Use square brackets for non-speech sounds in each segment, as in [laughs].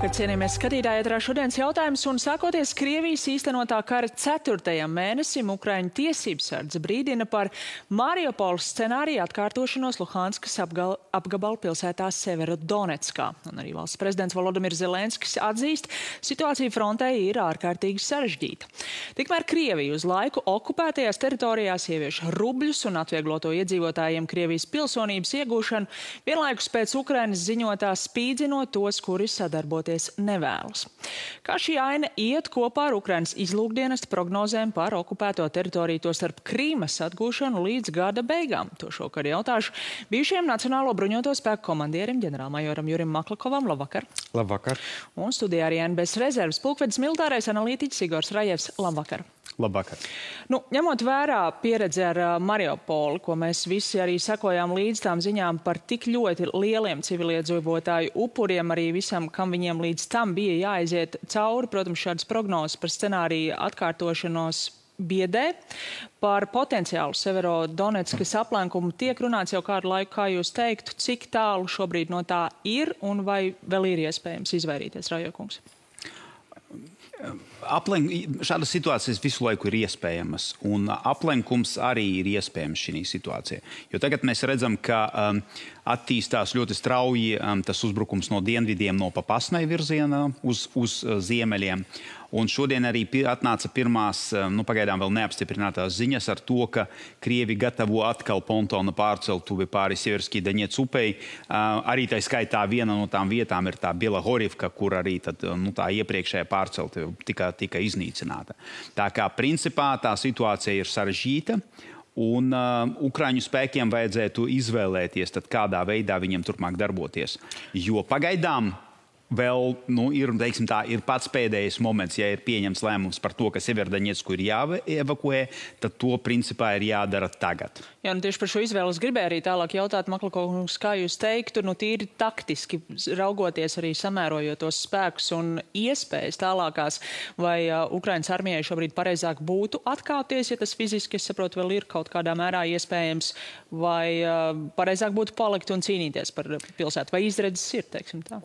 Labvakar, cienījamies skatītāji, ietrā šodienas jautājums un sākoties Krievijas īstenotā kara ceturtajam mēnesim, Ukraiņu tiesības sardze brīdina par Mariupols scenāriju atkārtošanos Luhanskas apgabala pilsētā Severodonetskā. Un arī valsts prezidents Volodimirs Zelenskis atzīst, situācija frontē ir ārkārtīgi sarežģīta. Tikmēr Krievija uz laiku okupētajās teritorijās ievieš rubļus un atviegloto iedzīvotājiem Krievijas pilsonības iegūšanu, vienlaikus pēc Ukrainas ziņotā spīdzinot tos, kuri sadarbības sadarboties nevēlas. Kā šī aina iet kopā ar Ukrainas izlūkdienestu prognozēm par okupēto teritoriju, to starp Krīmas atgūšanu līdz gada beigām? To šokar jautāšu bijušajam Nacionālo bruņoto spēku komandierim, ģenerālmajoram Jurim Maklakovam. Labvakar! Labvakar! Un studijā arī NBS rezerves pulkvedis militārais analītiķis Igors Rajevs. Labvakar! Labvakar. Nu, ņemot vērā pieredzi ar uh, Mariupolu, ko mēs visi arī sekojām līdz tām ziņām par tik ļoti lieliem civiliedzīvotāju upuriem, arī visam, kam viņiem līdz tam bija jāaiziet cauri, protams, šādas prognozes par scenāriju atkārtošanos biedē. Par potenciālu Severodonetskas aplenkumu tiek runāts jau kādu laiku, kā jūs teiktu, cik tālu šobrīd no tā ir un vai vēl ir iespējams izvairīties, Rajokungs? Aplenk, šādas situācijas visu laiku ir iespējamas, un aplenkums arī ir iespējams šī situācijā. Jo tagad mēs redzam, ka um, attīstās ļoti strauji um, tas uzbrukums no dienvidiem, no papasnai virzienā uz, uz uh, ziemeļiem. Un šodien arī atnāca pirmās, um, nu, pagaidām vēl neapstiprinātās ziņas ar to, ka Krievi gatavo atkal pontona pārceltuvi pāri Sieverskī Daņets upei. Uh, arī tā skaitā viena no tām vietām ir tā Bielahorivka, kur arī tad, um, nu, tā iepriekšējā pārceltuve tika, tika iznīcināta. Tā kā principā tā situācija ir sarežģīta. Un uh, Ukrāņu spēkiem vajadzētu izvēlēties, kādā veidā viņiem turpmāk darboties. Jo pagaidām vēl nu, ir, tā, ir pats pēdējais moments, ja ir pieņemts lēmums par to, ka Severdaņetsku ir jāevakuē, tad to principā ir jādara tagad. Jā, nu tieši par šo izvēlu es gribēju arī tālāk jautāt, Maklakovs, kā jūs teiktu, nu tīri taktiski raugoties arī samērojot tos spēkus un iespējas tālākās, vai uh, Ukrainas armijai šobrīd pareizāk būtu atkāpties, ja tas fiziski, es saprotu, vēl ir kaut kādā mērā iespējams, vai uh, pareizāk būtu palikt un cīnīties par pilsētu, vai izredzes ir, teiksim tā?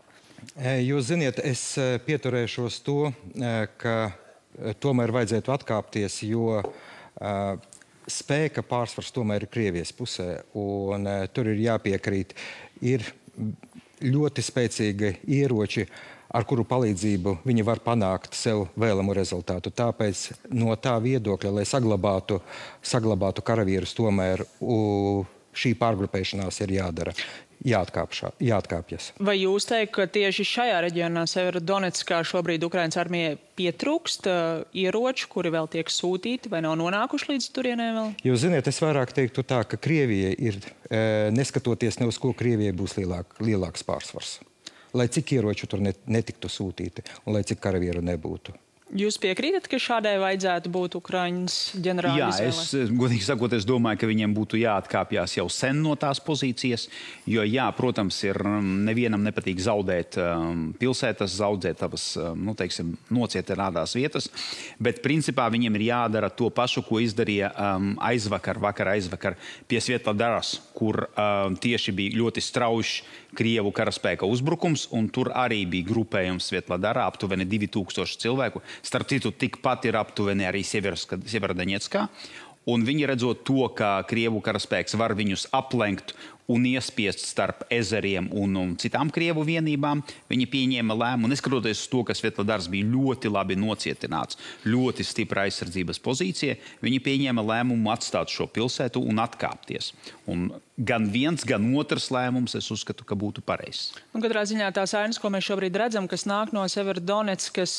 Jūs ziniet, es pieturēšos to, ka tomēr vajadzētu atkāpties, jo spēka pārsvars tomēr ir Krievijas pusē, un tur ir jāpiekrīt, ir ļoti spēcīgi ieroči, ar kuru palīdzību viņi var panākt sev vēlamu rezultātu. Tāpēc no tā viedokļa, lai saglabātu, saglabātu karavīrus, tomēr u, šī pārgrupēšanās ir jādara jāatkāpšā, jāatkāpjas. Vai jūs teikt, ka tieši šajā reģionā, Severodonetskā, šobrīd Ukrainas armijai pietrūkst uh, ieroču, kuri vēl tiek sūtīti vai nav nonākuši līdz turienē vēl? Jūs ziniet, es vairāk teiktu tā, ka Krievija ir, e, neskatoties ne uz ko, Krievijai būs lielāk, lielāks pārsvars. Lai cik ieroču tur netiktu sūtīti un lai cik karavieru nebūtu. Jūs piekrītat, ka šādai vajadzētu būt Ukraiņas ģenerāla Jā, izvēlē? es, godīgi sakot, es domāju, ka viņiem būtu jāatkāpjas jau sen no tās pozīcijas, jo, jā, protams, ir um, nevienam nepatīk zaudēt um, pilsētas, zaudēt tavas, um, nu, teiksim, nocietinātās vietas, bet principā viņiem ir jādara to pašu, ko izdarīja um, aizvakar, vakar aizvakar pie Svietla-Daras, kur um, tieši bija ļoti strauši Krievu karaspēka uzbrukums, un tur arī bija grupējums Svietla-Darā, aptuveni 2000 cilvēku. Starp citu, tikpat ir aptuveni arī Sieverdaņetskā. Un viņi redzot to, ka Krievu karaspēks var viņus aplenkt un iespiest starp ezeriem un, un citām krievu vienībām. Viņi pieņēma lēmumu, neskatoties uz to, ka Svetladars bija ļoti labi nocietināts, ļoti stipra aizsardzības pozīcija, viņi pieņēma lēmumu atstāt šo pilsētu un atkāpties. Un gan viens, gan otrs lēmums, es uzskatu, ka būtu pareizs. Un katrā ziņā tās ainas, ko mēs šobrīd redzam, kas nāk no Severodonetskas,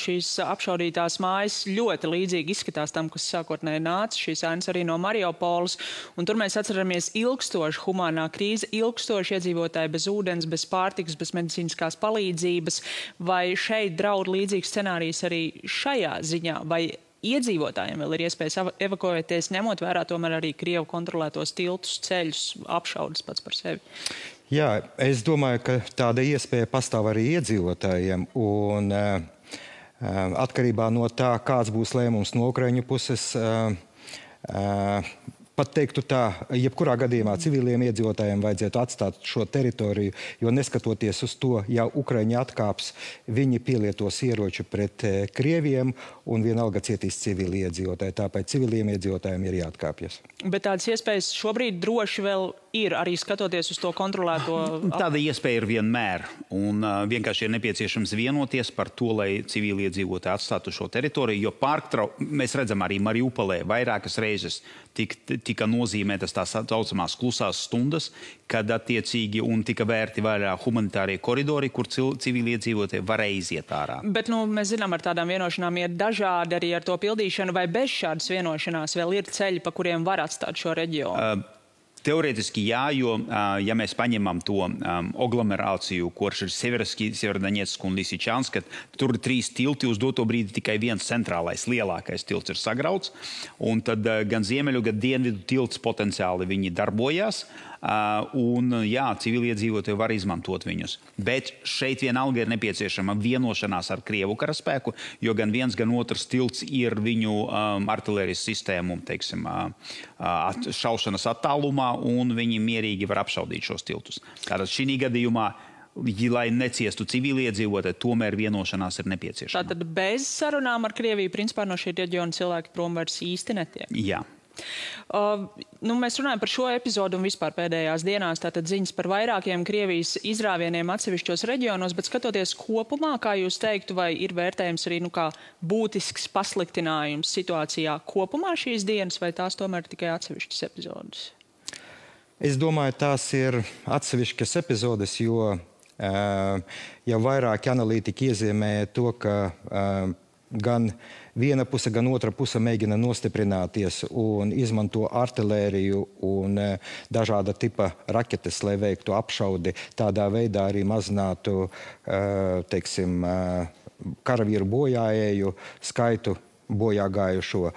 šīs apšaudītās mājas ļoti līdzīgi izskatās tam, kas sākotnēji nāca. Šīs ainas arī no Mariupoles. Un tur mēs atceramies ilgstošu humānā krīze, ilgstoši iedzīvotāji bez ūdens, bez pārtikas, bez medicīniskās palīdzības. Vai šeit draud līdzīgs scenārijs arī šajā ziņā? Vai iedzīvotājiem vēl ir iespējas evakuēties, ņemot vērā tomēr arī Krievu kontrolētos tiltus, ceļus, apšaudas pats par sevi? Jā, es domāju, ka tāda iespēja pastāv arī iedzīvotājiem. Un, uh, atkarībā no tā, kāds būs lēmums no Ukraiņu puses, uh, uh, pat teiktu tā, jebkurā gadījumā civiliem iedzīvotājiem vajadzētu atstāt šo teritoriju, jo neskatoties uz to, ja Ukraiņi atkāps, viņi pielietos ieroči pret eh, Krieviem un vienalga cietīs civili iedzīvotāji. Tāpēc civiliem iedzīvotājiem ir jāatkāpjas. Bet tādas iespējas šobrīd droši vēl ir, arī skatoties uz to kontrolēto. [laughs] Tāda iespēja ir vienmēr. Un uh, vienkārši ir nepieciešams vienoties par to, lai civiliedzīvotāji atstātu šo teritoriju, jo pārtrau, mēs redzam arī Mariupolē vairākas reizes tik, tika nozīmētas tās saucamās klusās stundas, kad attiecīgi un tika vērti vairāk humanitārie koridori, kur civiliedzīvotāji varēja iziet ārā. Bet nu, mēs zinām, ar tādām vienošanām ir dažādi arī ar to pildīšanu, vai bez šādas vienošanās vēl ir ceļi, pa kuriem var atstāt šo reģionu? Uh, Teorētiski jā, jo, ja mēs paņemam to aglomerāciju, kurš ir Severodonetska un Lisičanska, tur ir trīs tilti, uz doto brīdi tikai viens centrālais, lielākais tilts ir sagrauts, un tad gan ziemeļu, gan dienvidu tilts potenciāli viņi darbojās. Uh, un, jā, civiliedzīvotāji var izmantot viņus. Bet šeit vienalga ir nepieciešama vienošanās ar Krievu karaspēku, jo gan viens, gan otrs tilts ir viņu um, artilērijas sistēmu teiksim, uh, at, šaušanas attālumā, un viņi mierīgi var apšaudīt šos tiltus. Tātad šī gadījumā lai neciestu civiliedzīvotāji, tomēr vienošanās ir nepieciešama. Tātad bez sarunām ar Krieviju, principā no šī reģiona cilvēki prom vairs īsti netiek. Jā. Uh, nu, mēs runājam par šo epizodu un vispār pēdējās dienās. Tātad ziņas par vairākiem Krievijas izrāvieniem atsevišķos reģionos, bet skatoties kopumā, kā jūs teiktu, vai ir vērtējums arī nu, būtisks pasliktinājums situācijā kopumā šīs dienas, vai tās tomēr tikai atsevišķas epizodes? Es domāju, tās ir atsevišķas epizodes, jo uh, jau vairāki analītiķi iezīmēja to, ka uh, gan viena puse, gan otra puse mēģina nostiprināties un izmanto artilēriju un e, dažāda tipa raķetes, lai veiktu apšaudi. Tādā veidā arī mazinātu, e, teiksim, e, karavīru bojājēju skaitu bojā gājušo.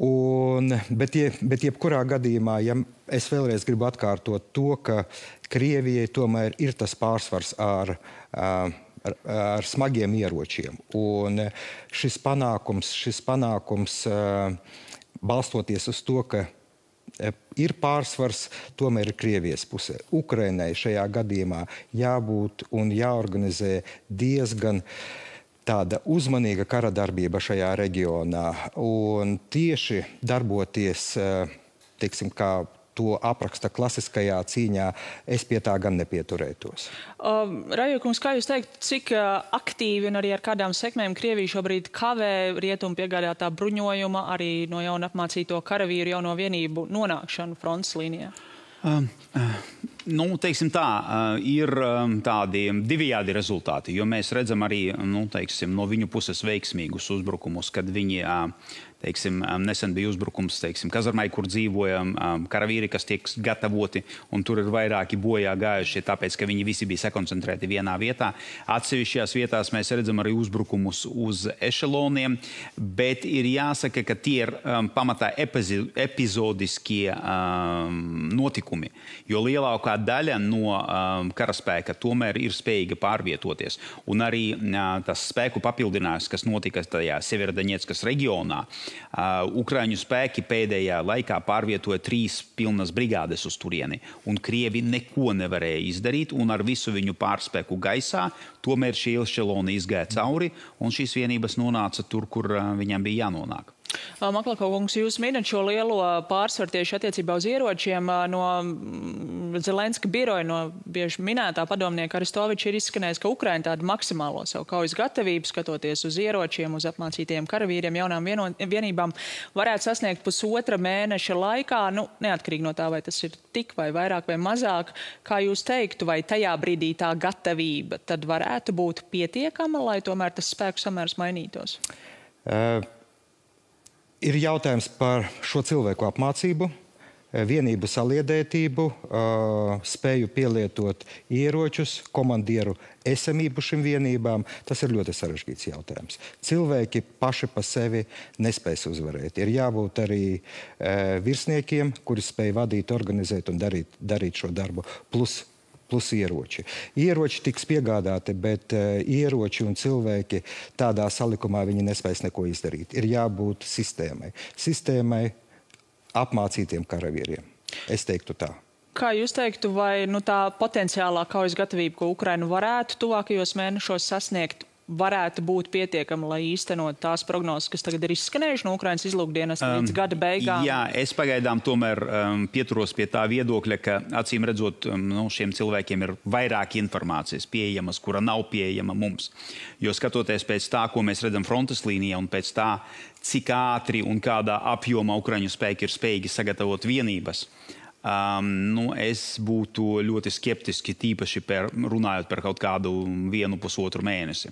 Un, bet, je, bet jebkurā gadījumā, ja es vēlreiz gribu atkārtot to, ka Krievijai tomēr ir tas pārsvars ar uh, ar, ar smagiem ieročiem. Un šis panākums, šis panākums balstoties uz to, ka ir pārsvars, tomēr ir Krievijas pusē. Ukrainai šajā gadījumā jābūt un jāorganizē diezgan tāda uzmanīga kara darbība šajā reģionā. Un tieši darboties, teiksim, kā to apraksta klasiskajā cīņā, es pie tā gan nepieturētos. Uh, Rajokungs, kā jūs teikt, cik uh, aktīvi un arī ar kādām sekmēm Krievija šobrīd kavē rietumu piegādātā bruņojuma, arī no jauna apmācīto karavīru jauno vienību nonākšanu fronts līnijā? Uh, uh. Nu, teiksim tā, ir tādi divējādi rezultāti, jo mēs redzam arī nu, teiksim, no viņu puses veiksmīgus uzbrukumus, kad viņi Teiksim, nesen bija uzbrukums teiksim, Kazarmai, kur dzīvoja karavīri, kas tiek gatavoti, un tur ir vairāki bojā gājušie, tāpēc, ka viņi visi bija sakoncentrēti vienā vietā. Atsevišķās vietās mēs redzam arī uzbrukumus uz ešeloniem, bet ir jāsaka, ka tie ir pamatā epizodiskie um, notikumi, jo lielākā daļa no um, karaspēka tomēr ir spējīga pārvietoties. Un arī uh, tas spēku papildinājums, kas notika tajā Severodaņetskas reģionā, Uh, Ukrāņu spēki pēdējā laikā pārvietoja trīs pilnas brigādes uz turieni, un Krievi neko nevarēja izdarīt, un ar visu viņu pārspēku gaisā tomēr šie ilšķeloni izgāja cauri, un šīs vienības nonāca tur, kur uh, viņam bija jānonāk. Maklakovs, jūs minat šo lielo pārsvaru tieši attiecībā uz ieročiem no mm, Zelenska biroja, no bieži minētā padomnieka Aristoviča ir izskanējis, ka Ukraina tādu maksimālo savu kaujas gatavību, skatoties uz ieročiem, uz apmācītiem karavīriem, jaunām vieno, vienībām, varētu sasniegt pusotra mēneša laikā, nu, neatkarīgi no tā, vai tas ir tik vai vairāk vai mazāk, kā jūs teiktu, vai tajā brīdī tā gatavība tad varētu būt pietiekama, lai tomēr tas spēku samērs mainītos? Uh ir jautājums par šo cilvēku apmācību, eh, vienību saliedētību, eh, spēju pielietot ieročus, komandieru esamību šīm vienībām. Tas ir ļoti sarežģīts jautājums. Cilvēki paši pa sevi nespēs uzvarēt. Ir jābūt arī e, virsniekiem, kuri spēj vadīt, organizēt un darīt, darīt šo darbu, plus plus ieroči. Ieroči tiks piegādāti, bet uh, ieroči un cilvēki tādā salikumā viņi nespēs neko izdarīt. Ir jābūt sistēmai. Sistēmai apmācītiem karavīriem. Es teiktu tā. Kā jūs teiktu, vai nu, tā potenciālā kaujas gatavība, ko Ukraina varētu tuvākajos mēnešos sasniegt, varētu būt pietiekama, lai īstenot tās prognozes, kas tagad ir izskanējušas no Ukrainas izlūkdienas um, līdz gada beigām? Jā, es pagaidām tomēr um, pieturos pie tā viedokļa, ka acīm redzot, um, nu, šiem cilvēkiem ir vairāk informācijas pieejamas, kura nav pieejama mums. Jo skatoties pēc tā, ko mēs redzam frontes līnijā un pēc tā, cik ātri un kādā apjomā Ukraiņu spēki ir spējīgi sagatavot vienības, Um, nu, es būtu ļoti skeptiski, tīpaši par, runājot par kaut kādu vienu, pusotru mēnesi.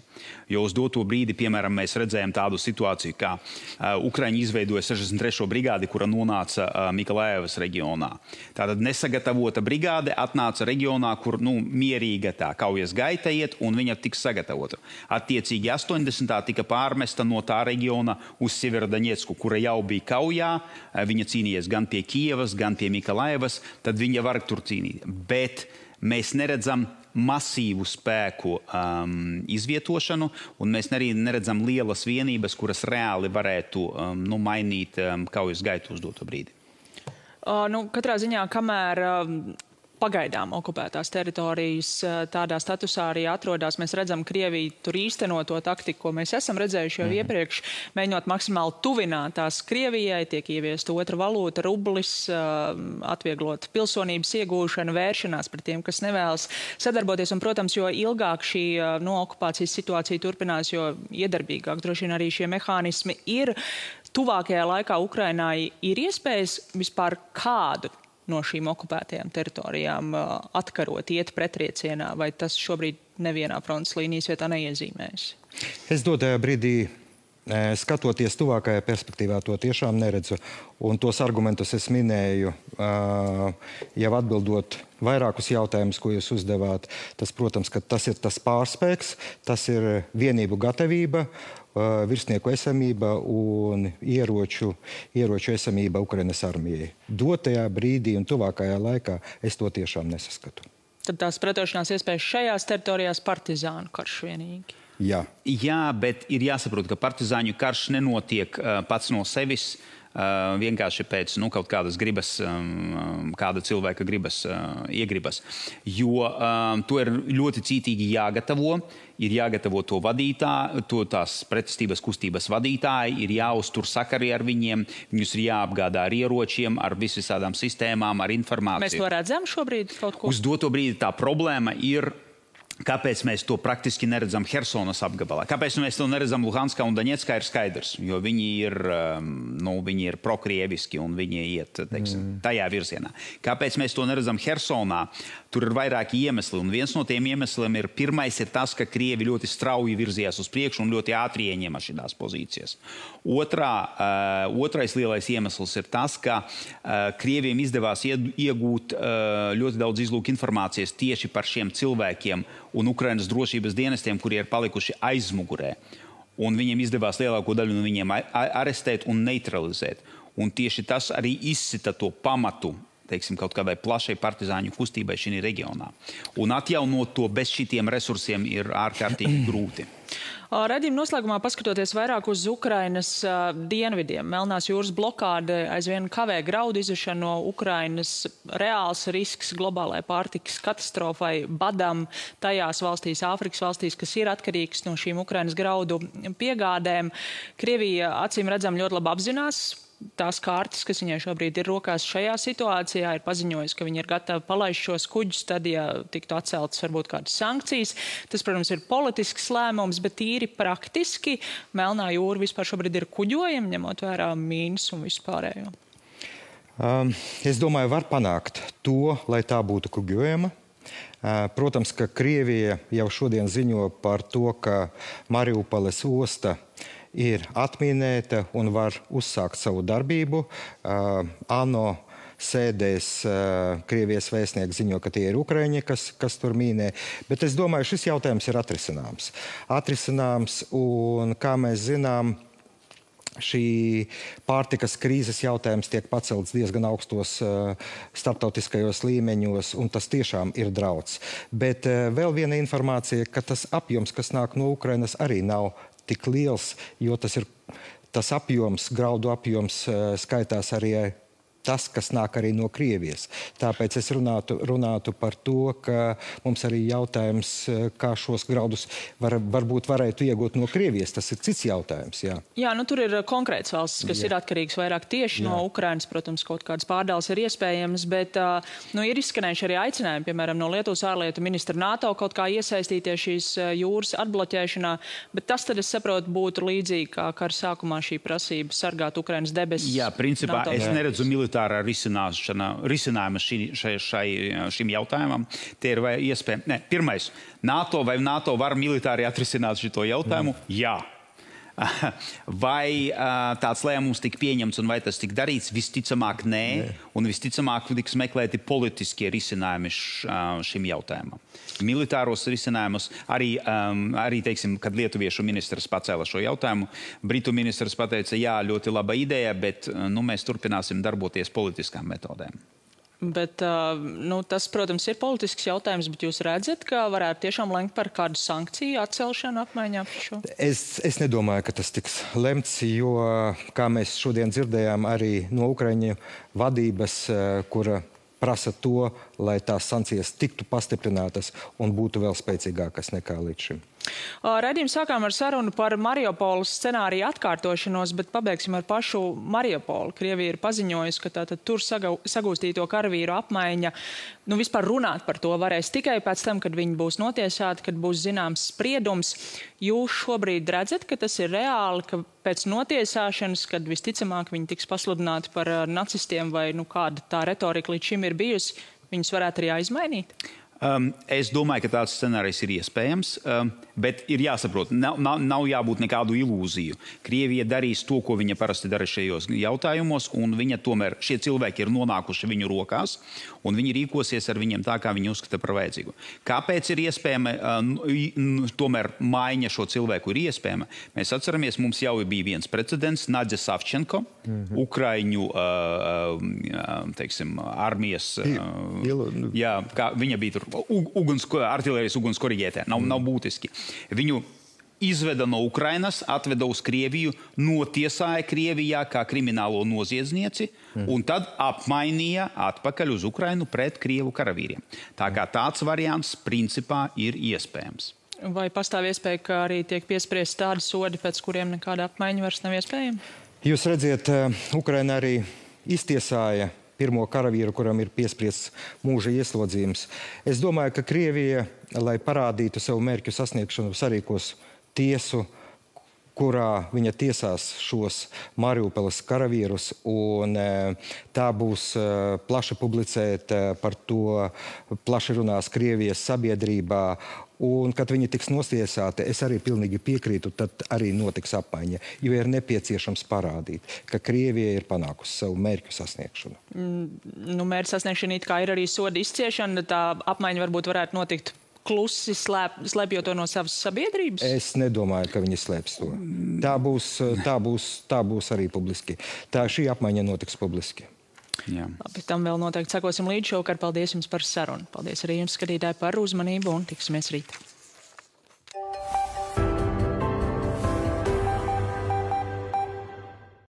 Jo uz doto brīdi, piemēram, mēs redzējām tādu situāciju, kā uh, Ukraiņa izveidoja 63. brigādi, kura nonāca uh, Mikalēvas reģionā. Tātad nesagatavota brigāde atnāca reģionā, kur nu, mierīga tā kaujas gaita iet, un viņa tiks sagatavota. Attiecīgi 80. tika pārmesta no tā reģiona uz Severodaņiecku, kura jau bija kaujā. Uh, viņa cīnījās gan pie Kievas, gan pie Mikalēvas laivas, tad viņa var tur cīnīt. Bet mēs neredzam masīvu spēku um, izvietošanu, un mēs arī neredzam lielas vienības, kuras reāli varētu um, nu, mainīt um, kaujas gaitu uz doto brīdi. Uh, nu, katrā ziņā, kamēr uh, pagaidām okupētās teritorijas eh, tādā statusā arī atrodas. Mēs redzam, Krievija tur īsteno to taktiku, ko mēs esam redzējuši jau mm. iepriekš, mēģinot maksimāli tuvināt tās Krievijai, tiek ieviest otra valūta, rublis, eh, atvieglot pilsonības iegūšanu, vēršanās pret tiem, kas nevēlas sadarboties. Un, protams, jo ilgāk šī eh, no okupācijas situācija turpinās, jo iedarbīgāk droši vien arī šie mehānismi ir. Tuvākajā laikā Ukrainai ir iespējas vispār kādu no šīm okupētajām teritorijām atkarot, iet pretriecienā, vai tas šobrīd nevienā frontes līnijas vietā neiezīmēs? Es dotajā brīdī skatoties tuvākajā perspektīvā, to tiešām neredzu. Un tos argumentus es minēju jau atbildot vairākus jautājumus, ko jūs uzdevāt. Tas, protams, tas ir tas pārspēks, tas ir vienību gatavība virsnieku esamība un ieroču, ieroču esamība Ukrainas armijai. Dotajā brīdī un tuvākajā laikā es to tiešām nesaskatu. Tad tās pretošanās iespējas šajās teritorijās partizānu karš vienīgi. Jā. Jā, bet ir jāsaprot, ka partizāņu karš nenotiek uh, pats no sevis. Uh, vienkārši pēc nu, kaut kādas gribas, um, kāda cilvēka gribas, uh, iegribas. Jo um, to ir ļoti cītīgi jāgatavo. Ir jāgatavo to vadītāju, to tās pretestības kustības vadītāji, ir jāuztur sakari ar viņiem, viņus ir jāapgādā ar ieročiem, ar visādām sistēmām, ar informāciju. Mēs to redzam šobrīd kaut ko? Uz doto brīdi tā problēma ir Kāpēc mēs to praktiski neredzam Helsonas apgabalā? Kāpēc mēs to neredzam Luhanskā un Daņetskā, ir skaidrs. Jo viņi ir, um, nu, viņi ir prokrieviski un viņi iet teiksim, mm. tajā virzienā. Kāpēc mēs to neredzam Helsonā? Tur ir vairāki iemesli. Un viens no tiem iemesliem ir, pirmais ir tas, ka Krievi ļoti strauji virzījās uz priekšu un ļoti ātri ieņēma šīs pozīcijas. Otrā, uh, otrais lielais iemesls ir tas, ka uh, Krieviem izdevās iegūt uh, ļoti daudz izlūku informācijas tieši par šiem cilvēkiem un Ukrainas drošības dienestiem, kuri ir palikuši aizmugurē. Un viņiem izdevās lielāko daļu no viņiem arestēt un neutralizēt. Un tieši tas arī izsita to pamatu teiksim, kaut kādai plašai partizāņu kustībai šajā reģionā. Un atjaunot to bez šitiem resursiem ir ārkārtīgi grūti. Redījuma noslēgumā paskatoties vairāk uz Ukrainas dienvidiem, Melnās jūras blokāde aizvien kavē graudu izvešanu no Ukrainas reāls risks globālai pārtikas katastrofai, badam tajās valstīs, Āfrikas valstīs, kas ir atkarīgs no šīm Ukrainas graudu piegādēm. Krievija acīm redzam ļoti labi apzinās tās kārtas, kas viņai šobrīd ir rokās šajā situācijā, ir paziņojusi, ka viņi ir gatavi palaist šos kuģus, tad, ja tiktu atceltas varbūt kādas sankcijas. Tas, protams, ir politisks lēmums, bet tīri praktiski Melnā jūra vispār šobrīd ir kuģojama, ņemot vērā mīnus un vispārējo. Um, es domāju, var panākt to, lai tā būtu kuģojama. Uh, protams, ka Krievija jau šodien ziņo par to, ka Mariupoles osta uh, ir atminēta un var uzsākt savu darbību. ANO sēdēs uh, Krievijas vēstnieks ziņo, ka tie ir Ukraiņi, kas, kas tur mīnē. Bet es domāju, šis jautājums ir atrisināms. Atrisināms un, kā mēs zinām, šī pārtikas krīzes jautājums tiek pacelts diezgan augstos uh, starptautiskajos līmeņos, un tas tiešām ir drauds. Bet uh, vēl viena informācija, ka tas apjoms, kas nāk no Ukrainas, arī nav tik liels, jo tas ir tas apjoms, graudu apjoms eh, skaitās arī tas, kas nāk arī no Krievijas. Tāpēc es runātu, runātu par to, ka mums arī jautājums, eh, kā šos graudus var, varbūt varētu iegūt no Krievijas. Tas ir cits jautājums. Jā, jā nu, tur ir eh, konkrēts valsts, kas jā. ir atkarīgs vairāk tieši jā. no Ukrainas. Protams, kaut kādas pārdales ir iespējamas, bet uh, nu, ir izskanējuši arī aicinājumi, piemēram, no Lietuvas ārlietu ministra NATO kaut kā iesaistīties šīs jūras atbloķēšanā. Bet tas, tad es saprotu, būtu līdzīgi kā kara sākumā šī prasība sargāt Ukrainas debesis. Jā, principā NATO. es neredzu militāru militārā risinājuma šī, šai, šai, šim jautājumam. Tie ir iespējams. Ne, pirmais, NATO vai NATO var militāri atrisināt šo jautājumu? Mm. Jā. [laughs] Vai tāds lēmums tika pieņemts un vai tas tika darīts? Visticamāk, nē. nē. Un visticamāk, tiks meklēti politiskie risinājumi šim jautājumam. Militāros risinājumus arī, arī teiksim, kad lietuviešu ministrs pacēla šo jautājumu, Britu ministrs pateica, jā, ļoti laba ideja, bet nu, mēs turpināsim darboties politiskām metodēm. Bet, nu, tas, protams, ir politisks jautājums, bet jūs redzat, ka varētu tiešām lemt par kādu sankciju atcelšanu apmaiņā par šo? Es, es nedomāju, ka tas tiks lemts, jo, kā mēs šodien dzirdējām, arī no Ukraiņu vadības, kura prasa to, lai tās sankcijas tiktu pastiprinātas un būtu vēl spēcīgākas nekā līdz šim. Redījums sākām ar sarunu par Mariupoles scenāriju atkārtošanos, bet pabeigsim ar pašu Mariupolu. Krievija ir paziņojusi, ka tātad tur sagūstīto karavīru apmaiņa, nu vispār runāt par to varēs tikai pēc tam, kad viņi būs notiesāti, kad būs zināms spriedums. Jūs šobrīd redzat, ka tas ir reāli, ka pēc notiesāšanas, kad visticamāk viņi tiks pasludināti par nacistiem vai nu, kāda tā retorika līdz šim ir bijusi, viņus varētu arī aizmainīt? Um, es domāju, ka tāds scenārijs ir iespējams, um, bet ir jāsaprot, nav, nav, nav jābūt nekādu ilūziju. Krievija darīs to, ko viņa parasti dara šajos jautājumos, un viņa tomēr šie cilvēki ir nonākuši viņu rokās, un viņi rīkosies ar viņiem tā, kā viņi uzskata par vajadzīgu. Kāpēc ir iespējama, uh, tomēr maiņa šo cilvēku ir iespējama? Mēs atceramies, mums jau bija viens precedents, Nadja Savčenko, mm -hmm. Ukraiņu uh, uh, teiksim, armijas. Uh, jā, viņa bija tur uguns, artilērijas uguns koriģētē. Nav, mm. nav būtiski. Viņu izveda no Ukrainas, atveda uz Krieviju, notiesāja Krievijā kā kriminālo noziedznieci mm. un tad apmainīja atpakaļ uz Ukrainu pret Krievu karavīriem. Tā kā tāds variants principā ir iespējams. Vai pastāv iespēja, ka arī tiek piespriest tādi sodi, pēc kuriem nekāda apmaiņa vairs nav iespējama? Jūs redziet, eh, Ukraina arī iztiesāja pirmo karavīru, kuram ir piespriests mūža ieslodzījums. Es domāju, ka Krievija, lai parādītu savu mērķu sasniegšanu, sarīkos tiesu, kurā viņa tiesās šos Mariupeles karavīrus, un e, tā būs e, plaši publicēta par to, plaši runās Krievijas sabiedrībā, Un, kad viņi tiks notiesāti, es arī pilnīgi piekrītu, tad arī notiks apmaiņa. Jo ir nepieciešams parādīt, ka Krievija ir panākusi savu mērķu sasniegšanu. Mm, nu, mērķa sasniegšana ir arī soda izciešana, tā apmaiņa varbūt varētu notikt klusi slēp, slēpjot to no savas sabiedrības? Es nedomāju, ka viņi slēps to. Tā būs, tā būs, tā būs arī publiski. Tā šī apmaiņa notiks publiski. Jā. Labi, tam vēl noteikti sekosim līdz šovakar. Paldies jums par sarunu. Paldies arī jums, skatītāji, par uzmanību un tiksimies rīt.